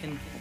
can